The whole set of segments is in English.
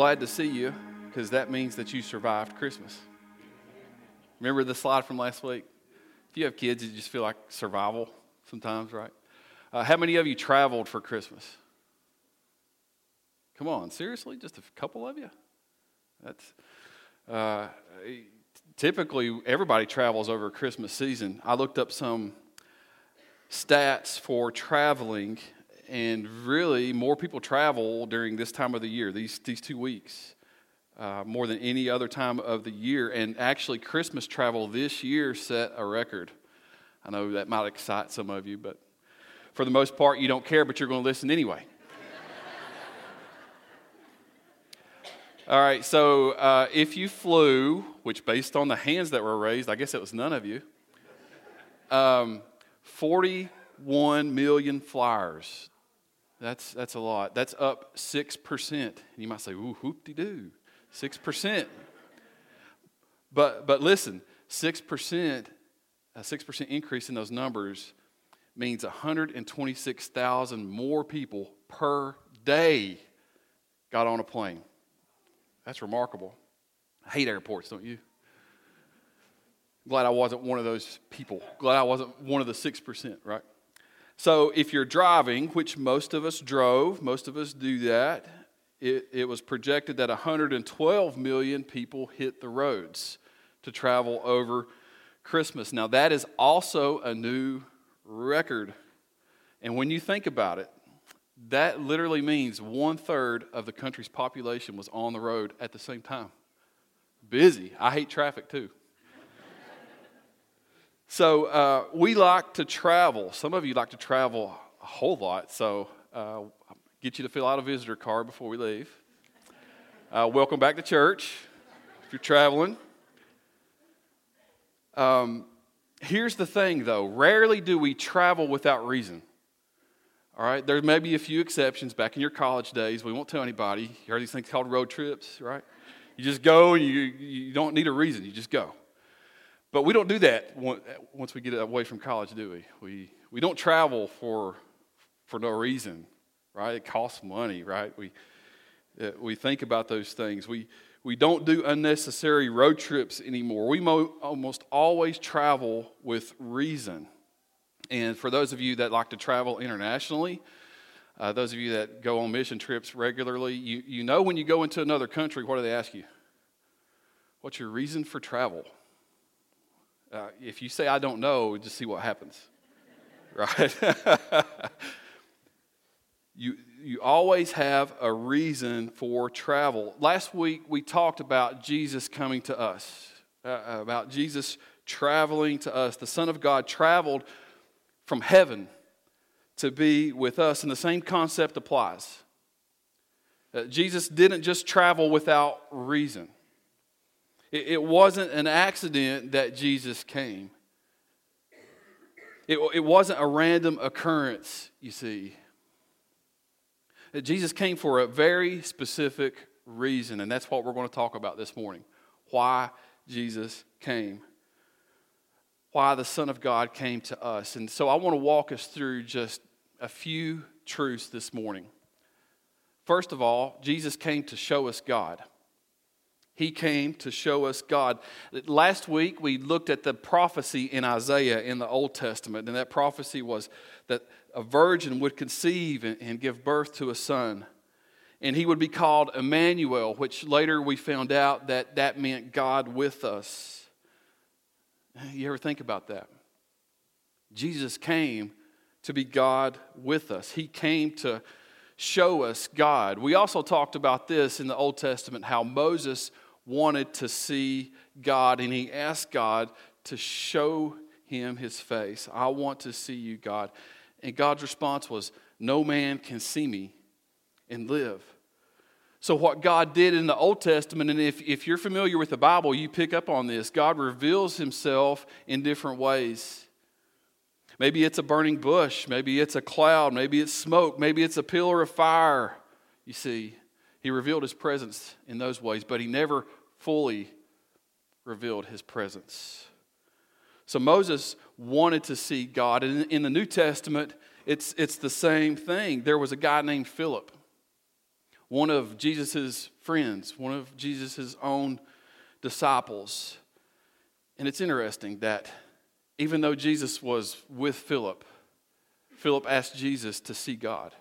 glad to see you because that means that you survived Christmas. Remember the slide from last week? If you have kids, you just feel like survival sometimes, right? Uh, how many of you traveled for Christmas? Come on, seriously? Just a couple of you? That's uh, typically everybody travels over Christmas season. I looked up some stats for traveling, and really more people travel during this time of the year, these, these two weeks uh, more than any other time of the year. And actually, Christmas travel this year set a record. I know that might excite some of you, but for the most part, you don't care, but you're going to listen anyway. All right, so uh, if you flew, which based on the hands that were raised, I guess it was none of you, um, 41 million flyers. That's, that's a lot. That's up 6%. And you might say, ooh, whoop de doo. 6%. But, but listen, 6%, a 6% increase in those numbers means 126,000 more people per day got on a plane. That's remarkable. I hate airports, don't you? Glad I wasn't one of those people. Glad I wasn't one of the 6%, right? So if you're driving, which most of us drove, most of us do that, it, it was projected that 112 million people hit the roads to travel over Christmas. Now, that is also a new record. And when you think about it, that literally means one third of the country's population was on the road at the same time. Busy. I hate traffic too. So uh, we like to travel. Some of you like to travel a whole lot. So uh, get you to fill out a visitor card before we leave. Uh, welcome back to church if you're traveling. Um, here's the thing, though rarely do we travel without reason. All right, there may be a few exceptions back in your college days. We won't tell anybody. You heard these things called road trips, right? You just go and you, you don't need a reason, you just go. But we don't do that once we get away from college, do we? We, we don't travel for, for no reason right? It costs money, right? We, uh, we think about those things. We, we don't do unnecessary road trips anymore. We mo- almost always travel with reason. And for those of you that like to travel internationally, uh, those of you that go on mission trips regularly, you, you know when you go into another country, what do they ask you? What's your reason for travel? Uh, if you say, I don't know, just see what happens, right? You, you always have a reason for travel. Last week we talked about Jesus coming to us, uh, about Jesus traveling to us. The Son of God traveled from heaven to be with us, and the same concept applies. Uh, Jesus didn't just travel without reason. It, it wasn't an accident that Jesus came. It, it wasn't a random occurrence, you see Jesus came for a very specific reason, and that's what we're going to talk about this morning. Why Jesus came. Why the Son of God came to us. And so I want to walk us through just a few truths this morning. First of all, Jesus came to show us God. He came to show us God. Last week, we looked at the prophecy in Isaiah in the Old Testament, and that prophecy was that a virgin would conceive and give birth to a son. And he would be called Emmanuel, which later we found out that that meant God with us. You ever think about that? Jesus came to be God with us, He came to show us God. We also talked about this in the Old Testament how Moses wanted to see God and he asked God to show him his face. I want to see you, God. And God's response was, No man can see me and live. So, what God did in the Old Testament, and if, if you're familiar with the Bible, you pick up on this. God reveals himself in different ways. Maybe it's a burning bush, maybe it's a cloud, maybe it's smoke, maybe it's a pillar of fire. You see, he revealed his presence in those ways, but he never fully revealed his presence. So Moses wanted to see God. And in the New Testament, it's, it's the same thing. There was a guy named Philip. one of Jesus' friends, one of Jesus' own disciples. And it's interesting that even though Jesus was with Philip, Philip asked Jesus to see God.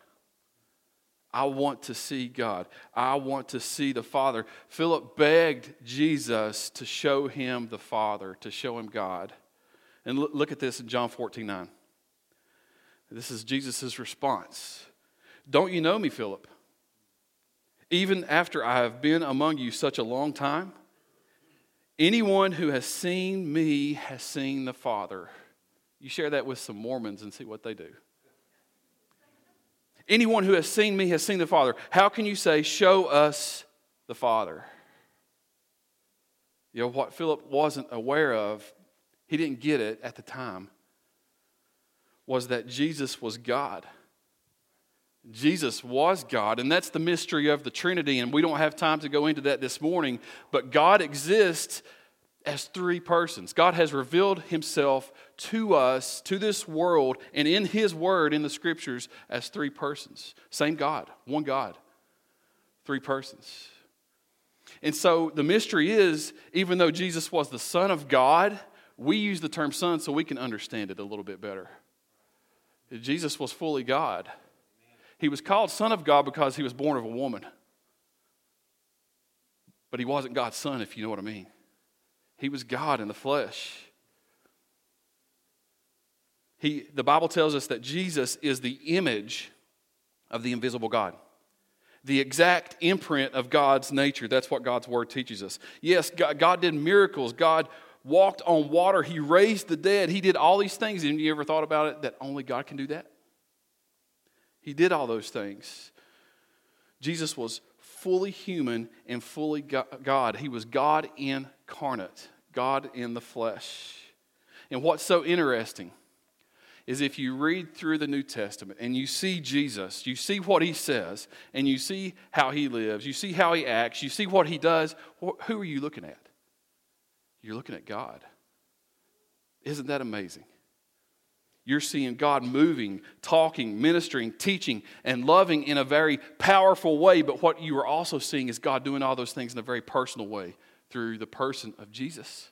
I want to see God. I want to see the Father. Philip begged Jesus to show him the Father, to show him God. And look at this in John 14 9. This is Jesus' response. Don't you know me, Philip? Even after I have been among you such a long time? Anyone who has seen me has seen the Father. You share that with some Mormons and see what they do. Anyone who has seen me has seen the Father. How can you say, Show us the Father? You know, what Philip wasn't aware of, he didn't get it at the time, was that Jesus was God. Jesus was God, and that's the mystery of the Trinity, and we don't have time to go into that this morning, but God exists as three persons. God has revealed himself to us, to this world, and in his word in the scriptures as three persons. Same God, one God, three persons. And so the mystery is even though Jesus was the Son of God, we use the term Son so we can understand it a little bit better. Jesus was fully God. He was called Son of God because he was born of a woman. But he wasn't God's Son, if you know what I mean. He was God in the flesh. He, the Bible tells us that Jesus is the image of the invisible God. The exact imprint of God's nature. That's what God's word teaches us. Yes, God, God did miracles. God walked on water. He raised the dead. He did all these things. And you ever thought about it that only God can do that? He did all those things. Jesus was fully human and fully God. He was God in incarnate, God in the flesh. And what's so interesting is if you read through the New Testament and you see Jesus, you see what he says, and you see how he lives, you see how he acts, you see what he does, who are you looking at? You're looking at God. Isn't that amazing? You're seeing God moving, talking, ministering, teaching, and loving in a very powerful way. But what you are also seeing is God doing all those things in a very personal way through the person of Jesus.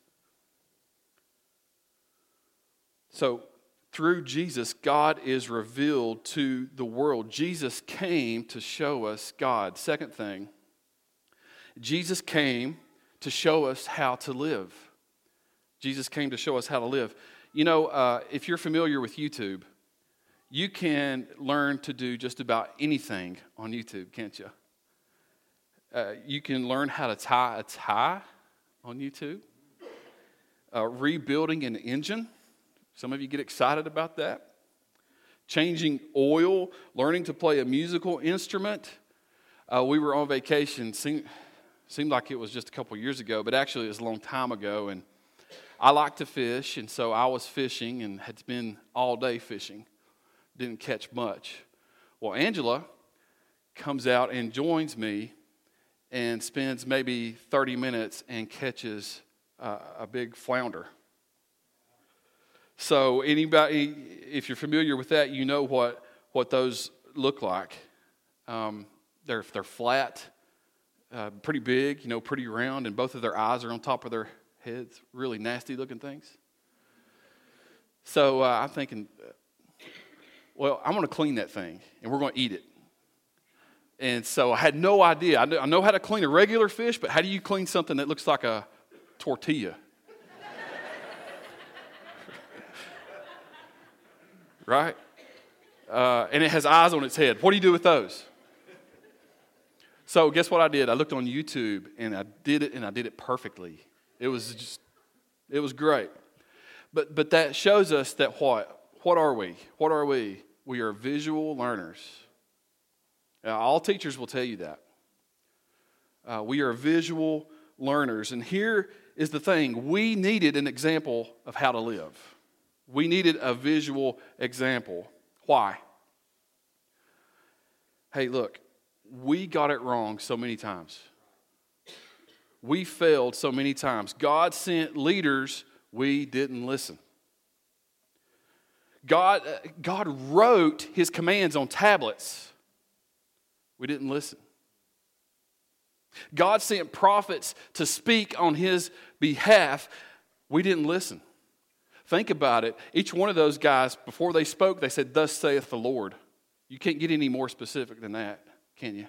So, through Jesus, God is revealed to the world. Jesus came to show us God. Second thing, Jesus came to show us how to live. Jesus came to show us how to live. You know, uh, if you're familiar with YouTube, you can learn to do just about anything on YouTube, can't you? Uh, you can learn how to tie a tie on YouTube, uh, rebuilding an engine. Some of you get excited about that. Changing oil, learning to play a musical instrument. Uh, we were on vacation. Seemed, seemed like it was just a couple years ago, but actually it was a long time ago. And I like to fish, and so I was fishing and had been all day fishing. Didn't catch much. Well, Angela comes out and joins me and spends maybe 30 minutes and catches uh, a big flounder. So, anybody, if you're familiar with that, you know what, what those look like. Um, they're, they're flat, uh, pretty big, you know, pretty round, and both of their eyes are on top of their heads, really nasty looking things. So uh, I'm thinking, well, I'm going to clean that thing and we're going to eat it. And so I had no idea. I know how to clean a regular fish, but how do you clean something that looks like a tortilla? right? Uh, and it has eyes on its head. What do you do with those? So, guess what I did? I looked on YouTube and I did it and I did it perfectly. It was just, it was great. But, but that shows us that what? What are we? What are we? We are visual learners. Now, all teachers will tell you that. Uh, we are visual learners. And here is the thing we needed an example of how to live. We needed a visual example. Why? Hey, look, we got it wrong so many times we failed so many times. God sent leaders, we didn't listen. God, uh, God wrote his commands on tablets. We didn't listen. God sent prophets to speak on his behalf. We didn't listen. Think about it. Each one of those guys, before they spoke, they said, Thus saith the Lord. You can't get any more specific than that, can you?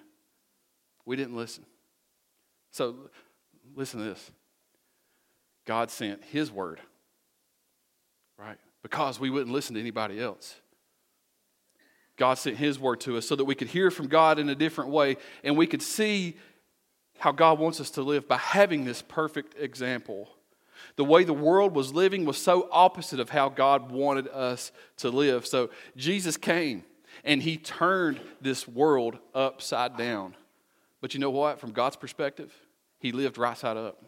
We didn't listen. So, listen to this God sent His word, right? Because we wouldn't listen to anybody else. God sent His word to us so that we could hear from God in a different way and we could see how God wants us to live by having this perfect example. The way the world was living was so opposite of how God wanted us to live. So Jesus came and He turned this world upside down. But you know what? From God's perspective, He lived right side up.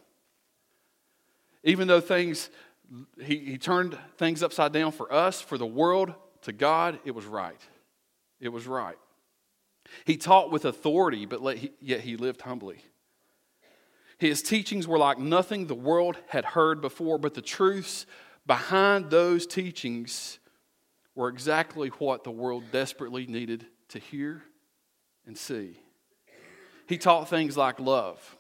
Even though things, he, he turned things upside down for us, for the world, to God, it was right. It was right. He taught with authority, but yet he lived humbly. His teachings were like nothing the world had heard before, but the truths behind those teachings were exactly what the world desperately needed to hear and see. He taught things like love,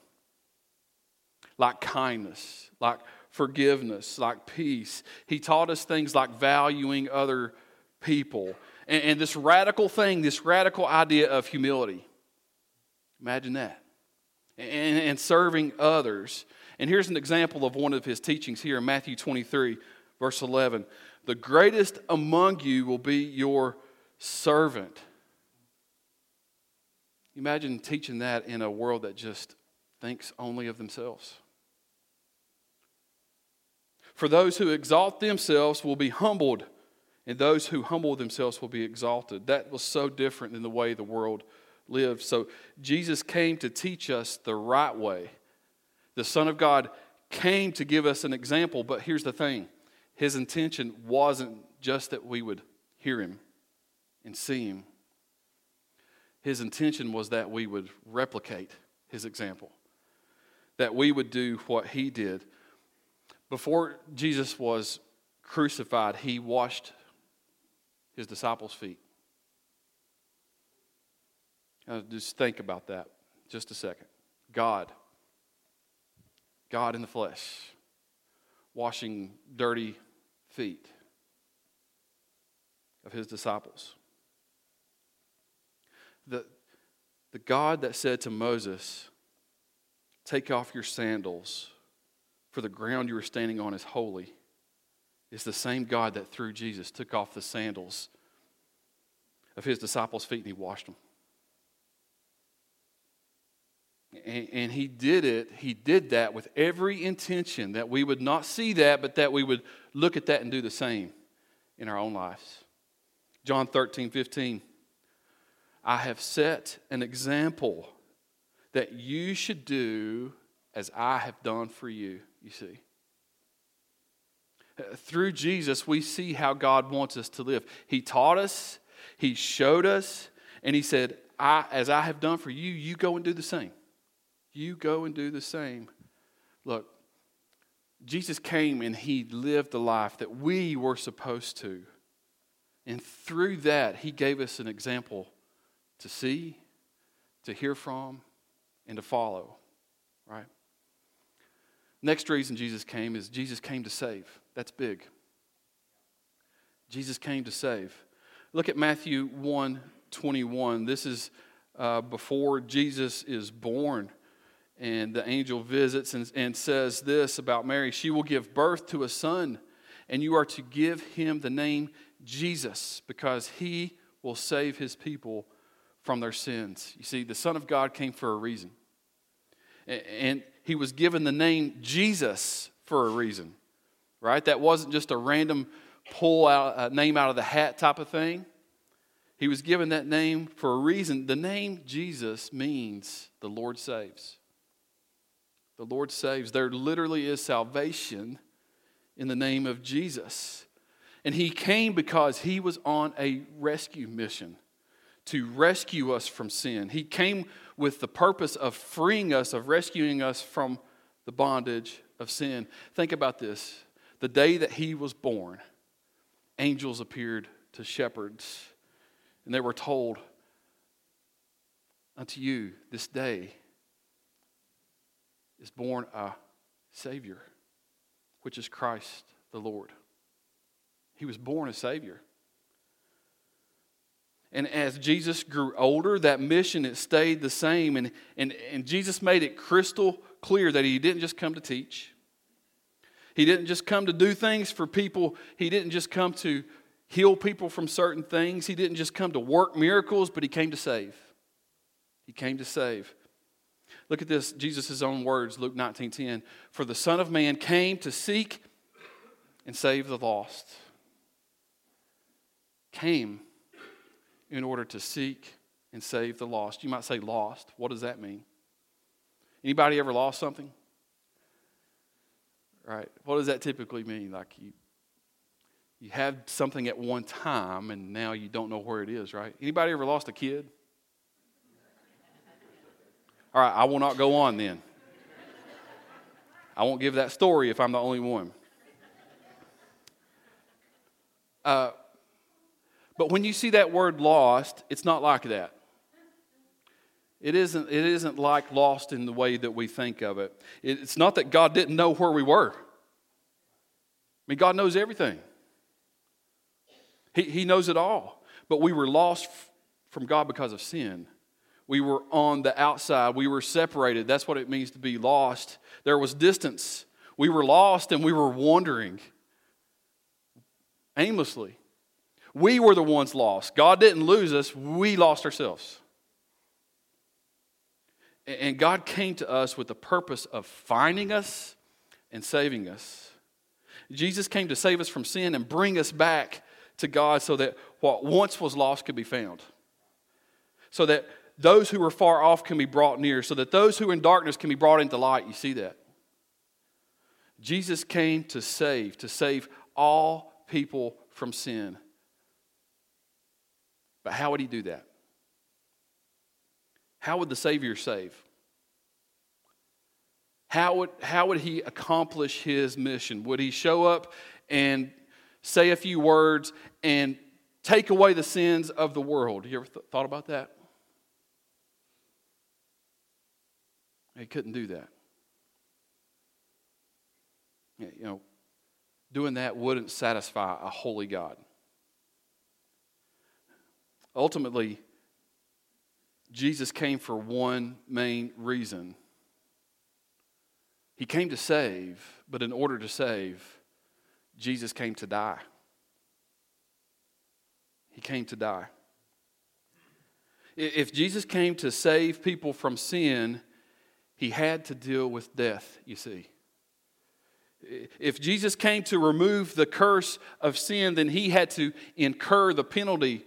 like kindness, like forgiveness, like peace. He taught us things like valuing other people and, and this radical thing, this radical idea of humility. Imagine that. And, and serving others. And here's an example of one of his teachings here in Matthew 23, verse 11. The greatest among you will be your servant. Imagine teaching that in a world that just thinks only of themselves. For those who exalt themselves will be humbled and those who humble themselves will be exalted. That was so different than the way the world lived. So Jesus came to teach us the right way. The Son of God came to give us an example, but here's the thing His intention wasn't just that we would hear Him and see Him, His intention was that we would replicate His example, that we would do what He did. Before Jesus was crucified, He washed his disciples' feet. Now, just think about that just a second. God, God in the flesh, washing dirty feet of his disciples. The, the God that said to Moses, Take off your sandals, for the ground you are standing on is holy is the same God that through Jesus took off the sandals of his disciples' feet and he washed them. And, and, he did it, he did that with every intention that we would not see that, but that we would look at that and do the same in our own lives. John 13, 15. I have set an example that you should do as I have done for you, you see. Through Jesus, we see how God wants us to live. He taught us, He showed us, and He said, I, As I have done for you, you go and do the same. You go and do the same. Look, Jesus came and He lived the life that we were supposed to. And through that, He gave us an example to see, to hear from, and to follow, right? Next reason Jesus came is Jesus came to save. That's big. Jesus came to save. Look at Matthew 1 21. This is uh, before Jesus is born. And the angel visits and, and says this about Mary She will give birth to a son, and you are to give him the name Jesus, because he will save his people from their sins. You see, the Son of God came for a reason. And he was given the name Jesus for a reason right? That wasn't just a random pull out a name out of the hat type of thing. He was given that name for a reason. The name Jesus means the Lord saves. The Lord saves. There literally is salvation in the name of Jesus. And he came because he was on a rescue mission to rescue us from sin. He came with the purpose of freeing us, of rescuing us from the bondage of sin. Think about this the day that he was born, angels appeared to shepherds, and they were told, Unto you this day is born a Savior, which is Christ the Lord. He was born a Savior. And as Jesus grew older, that mission it stayed the same. And, and, and Jesus made it crystal clear that he didn't just come to teach. He didn't just come to do things for people. He didn't just come to heal people from certain things. He didn't just come to work miracles, but he came to save. He came to save. Look at this, Jesus' own words, Luke 19:10. For the Son of Man came to seek and save the lost. Came in order to seek and save the lost. You might say lost. What does that mean? Anybody ever lost something? Right. What does that typically mean? Like you you had something at one time and now you don't know where it is, right? Anybody ever lost a kid? All right, I will not go on then. I won't give that story if I'm the only one. Uh, but when you see that word lost, it's not like that. It isn't, it isn't like lost in the way that we think of it. It's not that God didn't know where we were. I mean, God knows everything, He, he knows it all. But we were lost from God because of sin. We were on the outside. We were separated. That's what it means to be lost. There was distance. We were lost and we were wandering aimlessly. We were the ones lost. God didn't lose us, we lost ourselves. And God came to us with the purpose of finding us and saving us. Jesus came to save us from sin and bring us back to God so that what once was lost could be found. So that those who were far off can be brought near, so that those who are in darkness can be brought into light. You see that? Jesus came to save, to save all people from sin. But how would he do that? How would the Savior save? How would, how would he accomplish his mission? Would he show up and say a few words and take away the sins of the world? You ever th- thought about that? He couldn't do that. You know, doing that wouldn't satisfy a holy God. Ultimately, Jesus came for one main reason. He came to save, but in order to save, Jesus came to die. He came to die. If Jesus came to save people from sin, he had to deal with death, you see. If Jesus came to remove the curse of sin, then he had to incur the penalty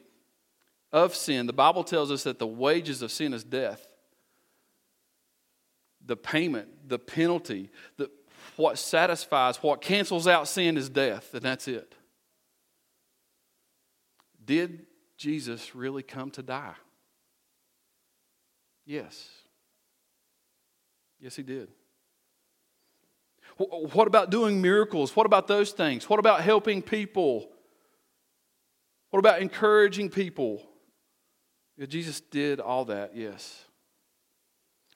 of sin. The Bible tells us that the wages of sin is death. The payment, the penalty, the, what satisfies, what cancels out sin is death, and that's it. Did Jesus really come to die? Yes. Yes, he did. What about doing miracles? What about those things? What about helping people? What about encouraging people? Jesus did all that, yes.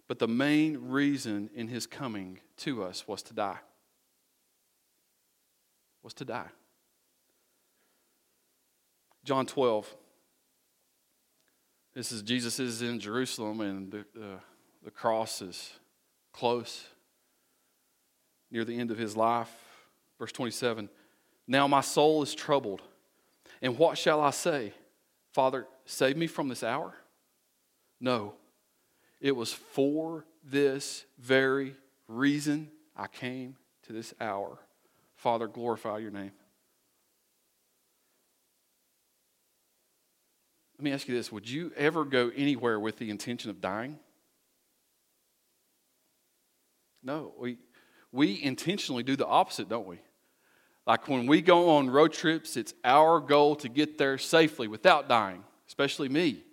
But the main reason in his coming to us was to die. Was to die. John 12. This is Jesus is in Jerusalem and the, uh, the cross is close, near the end of his life. Verse 27 Now my soul is troubled, and what shall I say? Father, save me from this hour? No, it was for this very reason I came to this hour. Father, glorify your name. Let me ask you this Would you ever go anywhere with the intention of dying? No, we, we intentionally do the opposite, don't we? Like when we go on road trips, it's our goal to get there safely without dying, especially me.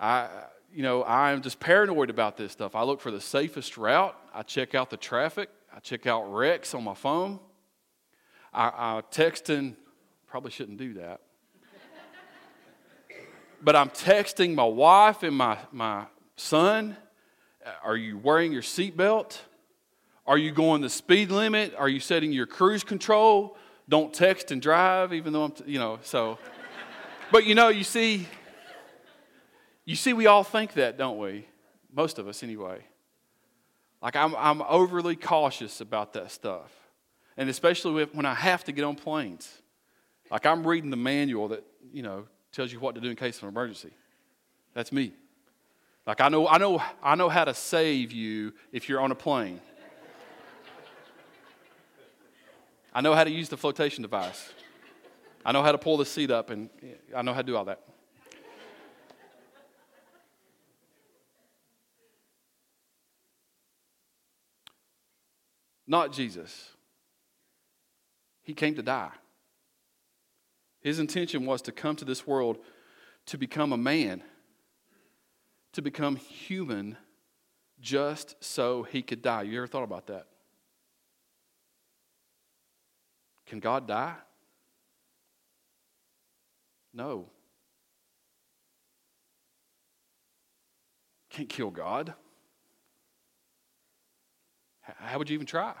I, you know, I'm just paranoid about this stuff. I look for the safest route. I check out the traffic. I check out wrecks on my phone. I, I texting, probably shouldn't do that. but I'm texting my wife and my, my son Are you wearing your seatbelt? Are you going the speed limit? Are you setting your cruise control? Don't text and drive, even though I'm, t- you know, so. But you know, you see, you see, we all think that, don't we? Most of us, anyway. Like, I'm, I'm overly cautious about that stuff. And especially when I have to get on planes. Like, I'm reading the manual that, you know, tells you what to do in case of an emergency. That's me. Like, I know, I know, I know how to save you if you're on a plane. I know how to use the flotation device. I know how to pull the seat up, and I know how to do all that. Not Jesus. He came to die. His intention was to come to this world to become a man, to become human, just so he could die. You ever thought about that? Can God die? No. Can't kill God. How would you even try?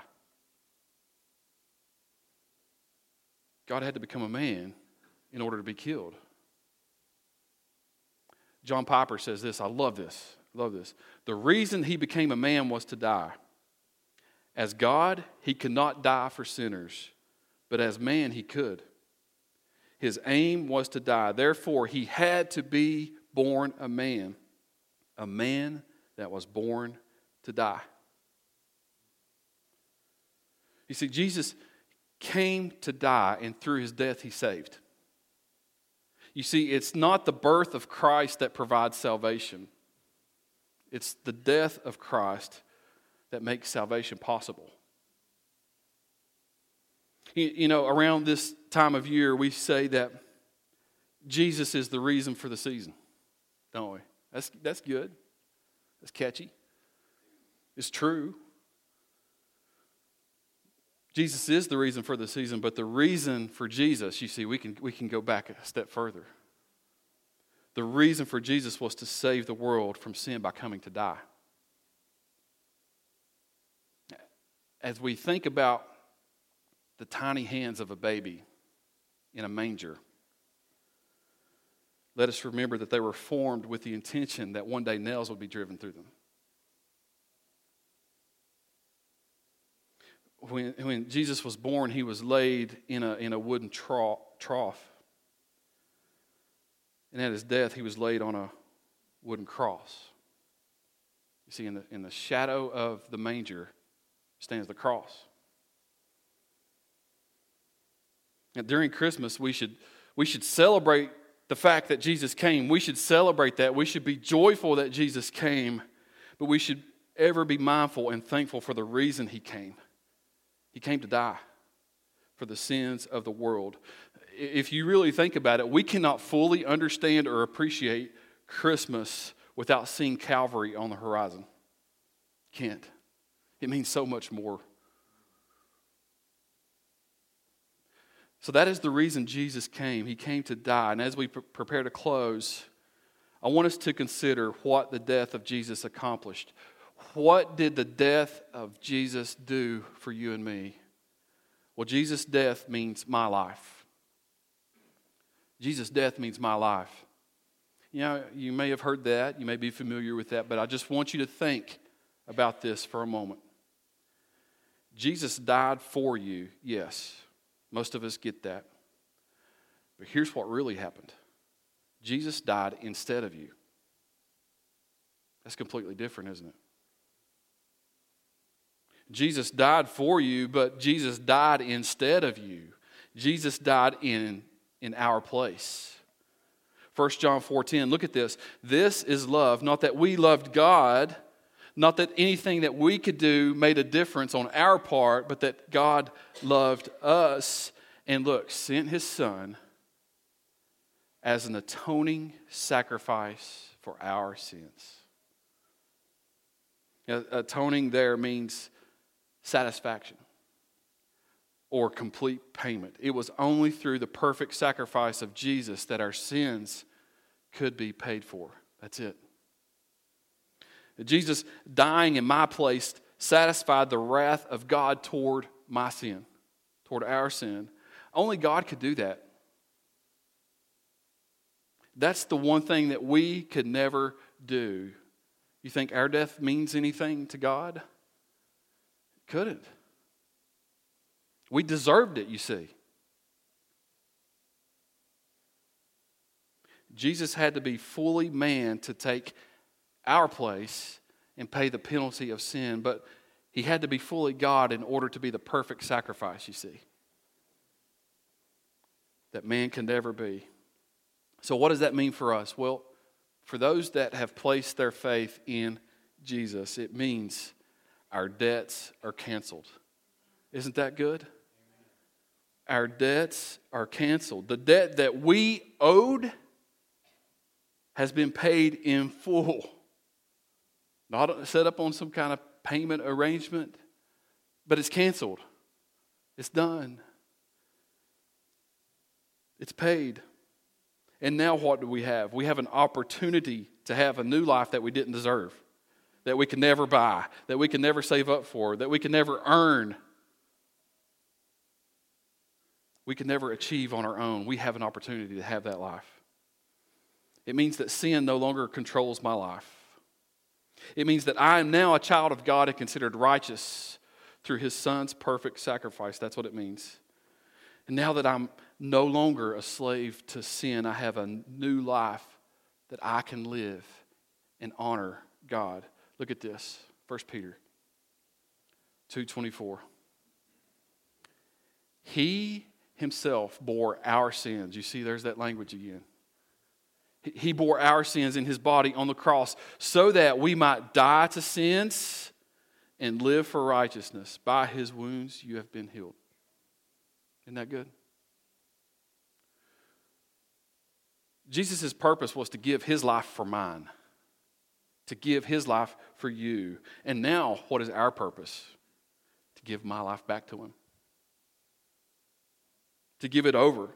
God had to become a man in order to be killed. John Piper says this I love this. Love this. The reason he became a man was to die. As God, he could not die for sinners, but as man, he could. His aim was to die. Therefore, he had to be born a man, a man that was born to die. You see, Jesus came to die, and through his death, he saved. You see, it's not the birth of Christ that provides salvation, it's the death of Christ that makes salvation possible. You, know, around this time of year, we say that Jesus is the reason for the season, don't we? That's, that's good. That's catchy. It's true. Jesus is the reason for the season, but the reason for Jesus, you see, we can, we can go back a step further. The reason for Jesus was to save the world from sin by coming to die. As we think about the tiny hands of a baby in a manger, let us remember that they were formed with the intention that one day nails would be driven through them. when, when Jesus was born, he was laid in a, in a wooden trough. And at his death, he was laid on a wooden cross. You see, in the, in the shadow of the manger stands the cross. And during Christmas, we should, we should celebrate the fact that Jesus came. We should celebrate that. We should be joyful that Jesus came, but we should ever be mindful and thankful for the reason he came. He came to die for the sins of the world. If you really think about it, we cannot fully understand or appreciate Christmas without seeing Calvary on the horizon. Can't. It means so much more. So that is the reason Jesus came. He came to die. And as we prepare to close, I want us to consider what the death of Jesus accomplished. What did the death of Jesus do for you and me? Well, Jesus' death means my life. Jesus' death means my life. You know, you may have heard that, you may be familiar with that, but I just want you to think about this for a moment. Jesus died for you, yes. Most of us get that. But here's what really happened Jesus died instead of you. That's completely different, isn't it? Jesus died for you, but Jesus died instead of you. Jesus died in, in our place. 1 John 4:10 look at this this is love not that we loved God not that anything that we could do made a difference on our part but that God loved us and look sent his son as an atoning sacrifice for our sins atoning there means satisfaction or complete payment. It was only through the perfect sacrifice of Jesus that our sins could be paid for. That's it. Jesus dying in my place satisfied the wrath of God toward my sin, toward our sin. Only God could do that. That's the one thing that we could never do. You think our death means anything to God? It couldn't. We deserved it, you see. Jesus had to be fully man to take our place and pay the penalty of sin, but he had to be fully God in order to be the perfect sacrifice, you see, that man can never be. So, what does that mean for us? Well, for those that have placed their faith in Jesus, it means our debts are canceled. Isn't that good? Our debts are canceled. The debt that we owed has been paid in full. Not set up on some kind of payment arrangement, but it's canceled. It's done. It's paid. And now what do we have? We have an opportunity to have a new life that we didn't deserve, that we can never buy, that we can never save up for, that we can never earn. We can never achieve on our own. We have an opportunity to have that life. It means that sin no longer controls my life. It means that I am now a child of God and considered righteous through his son's perfect sacrifice. That's what it means. And now that I'm no longer a slave to sin, I have a new life that I can live and honor God. Look at this. 1 Peter 2:24. He himself bore our sins. You see there's that language again. He bore our sins in his body on the cross so that we might die to sins and live for righteousness. By his wounds you have been healed. Isn't that good? Jesus' purpose was to give his life for mine, to give his life for you. And now, what is our purpose? To give my life back to him, to give it over,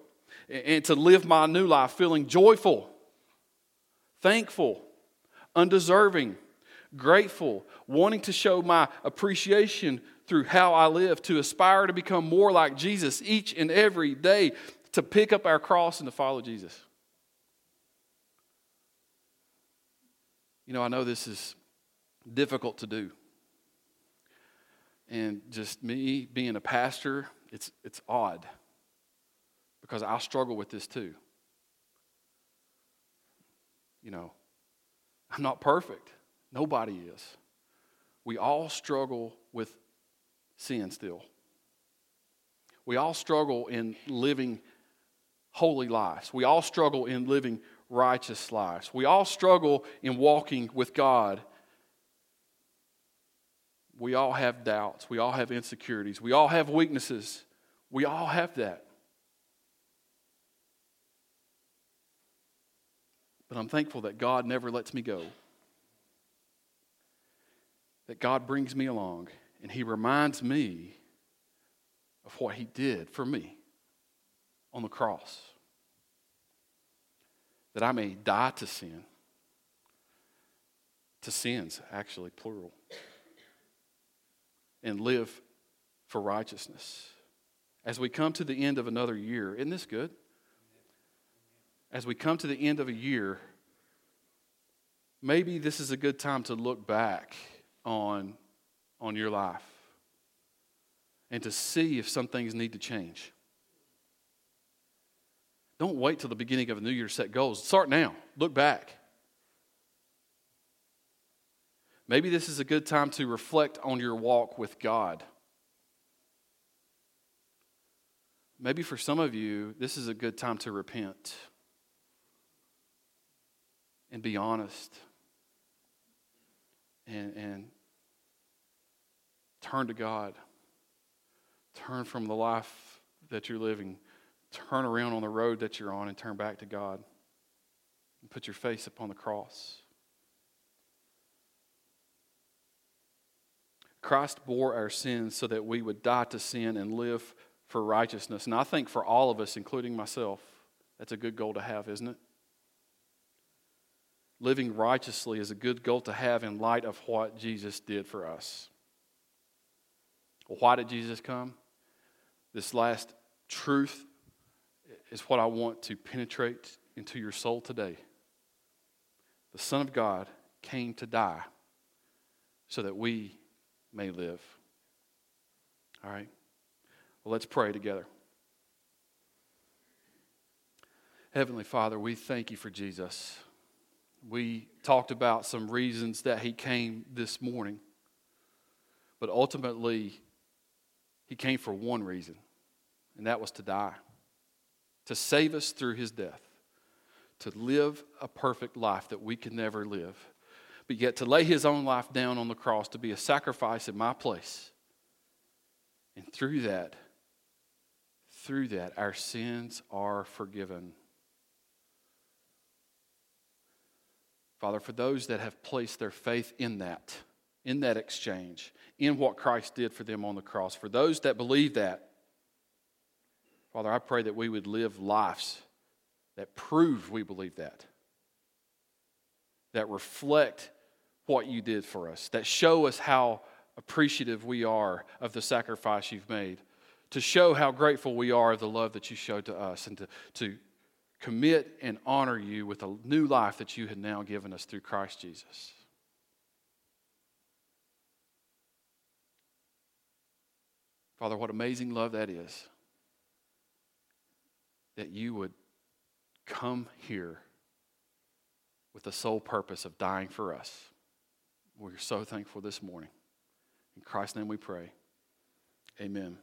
and to live my new life feeling joyful thankful, undeserving, grateful, wanting to show my appreciation through how I live, to aspire to become more like Jesus each and every day, to pick up our cross and to follow Jesus. You know, I know this is difficult to do. And just me being a pastor, it's, it's odd because I struggle with this too you know, I'm not perfect. Nobody is. We all struggle with sin still. We all struggle in living holy lives. We all struggle in living righteous lives. We all struggle in walking with God. We all have doubts. We all have insecurities. We all have weaknesses. We all have that. But I'm thankful that God never lets me go. That God brings me along and He reminds me of what He did for me on the cross. That I may die to sin. To sins, actually, plural. And live for righteousness. As we come to the end of another year, isn't this good? As we come to the end of a year, maybe this is a good time to look back on, on your life and to see if some things need to change. Don't wait till the beginning of a new year to set goals. Start now. Look back. Maybe this is a good time to reflect on your walk with God. Maybe for some of you, this is a good time to repent and be honest and, and turn to God. Turn from the life that you're living. Turn around on the road that you're on and turn back to God. And put your face upon the cross. Christ bore our sins so that we would die to sin and live for righteousness. And I think for all of us, including myself, that's a good goal to have, isn't it? Living righteously is a good goal to have in light of what Jesus did for us. Well, why did Jesus come? This last truth is what I want to penetrate into your soul today. The Son of God came to die so that we may live. All right? Well, let's pray together. Heavenly Father, we thank you for Jesus. We talked about some reasons that he came this morning, but ultimately, he came for one reason, and that was to die, to save us through his death, to live a perfect life that we can never live, but yet to lay his own life down on the cross to be a sacrifice in my place. And through that, through that, our sins are forgiven. Father, for those that have placed their faith in that, in that exchange, in what Christ did for them on the cross, for those that believe that, Father, I pray that we would live lives that prove we believe that, that reflect what you did for us, that show us how appreciative we are of the sacrifice you've made, to show how grateful we are of the love that you showed to us, and to, to commit and honor you with a new life that you have now given us through Christ Jesus. Father, what amazing love that is. That you would come here with the sole purpose of dying for us. We're so thankful this morning. In Christ's name we pray. Amen.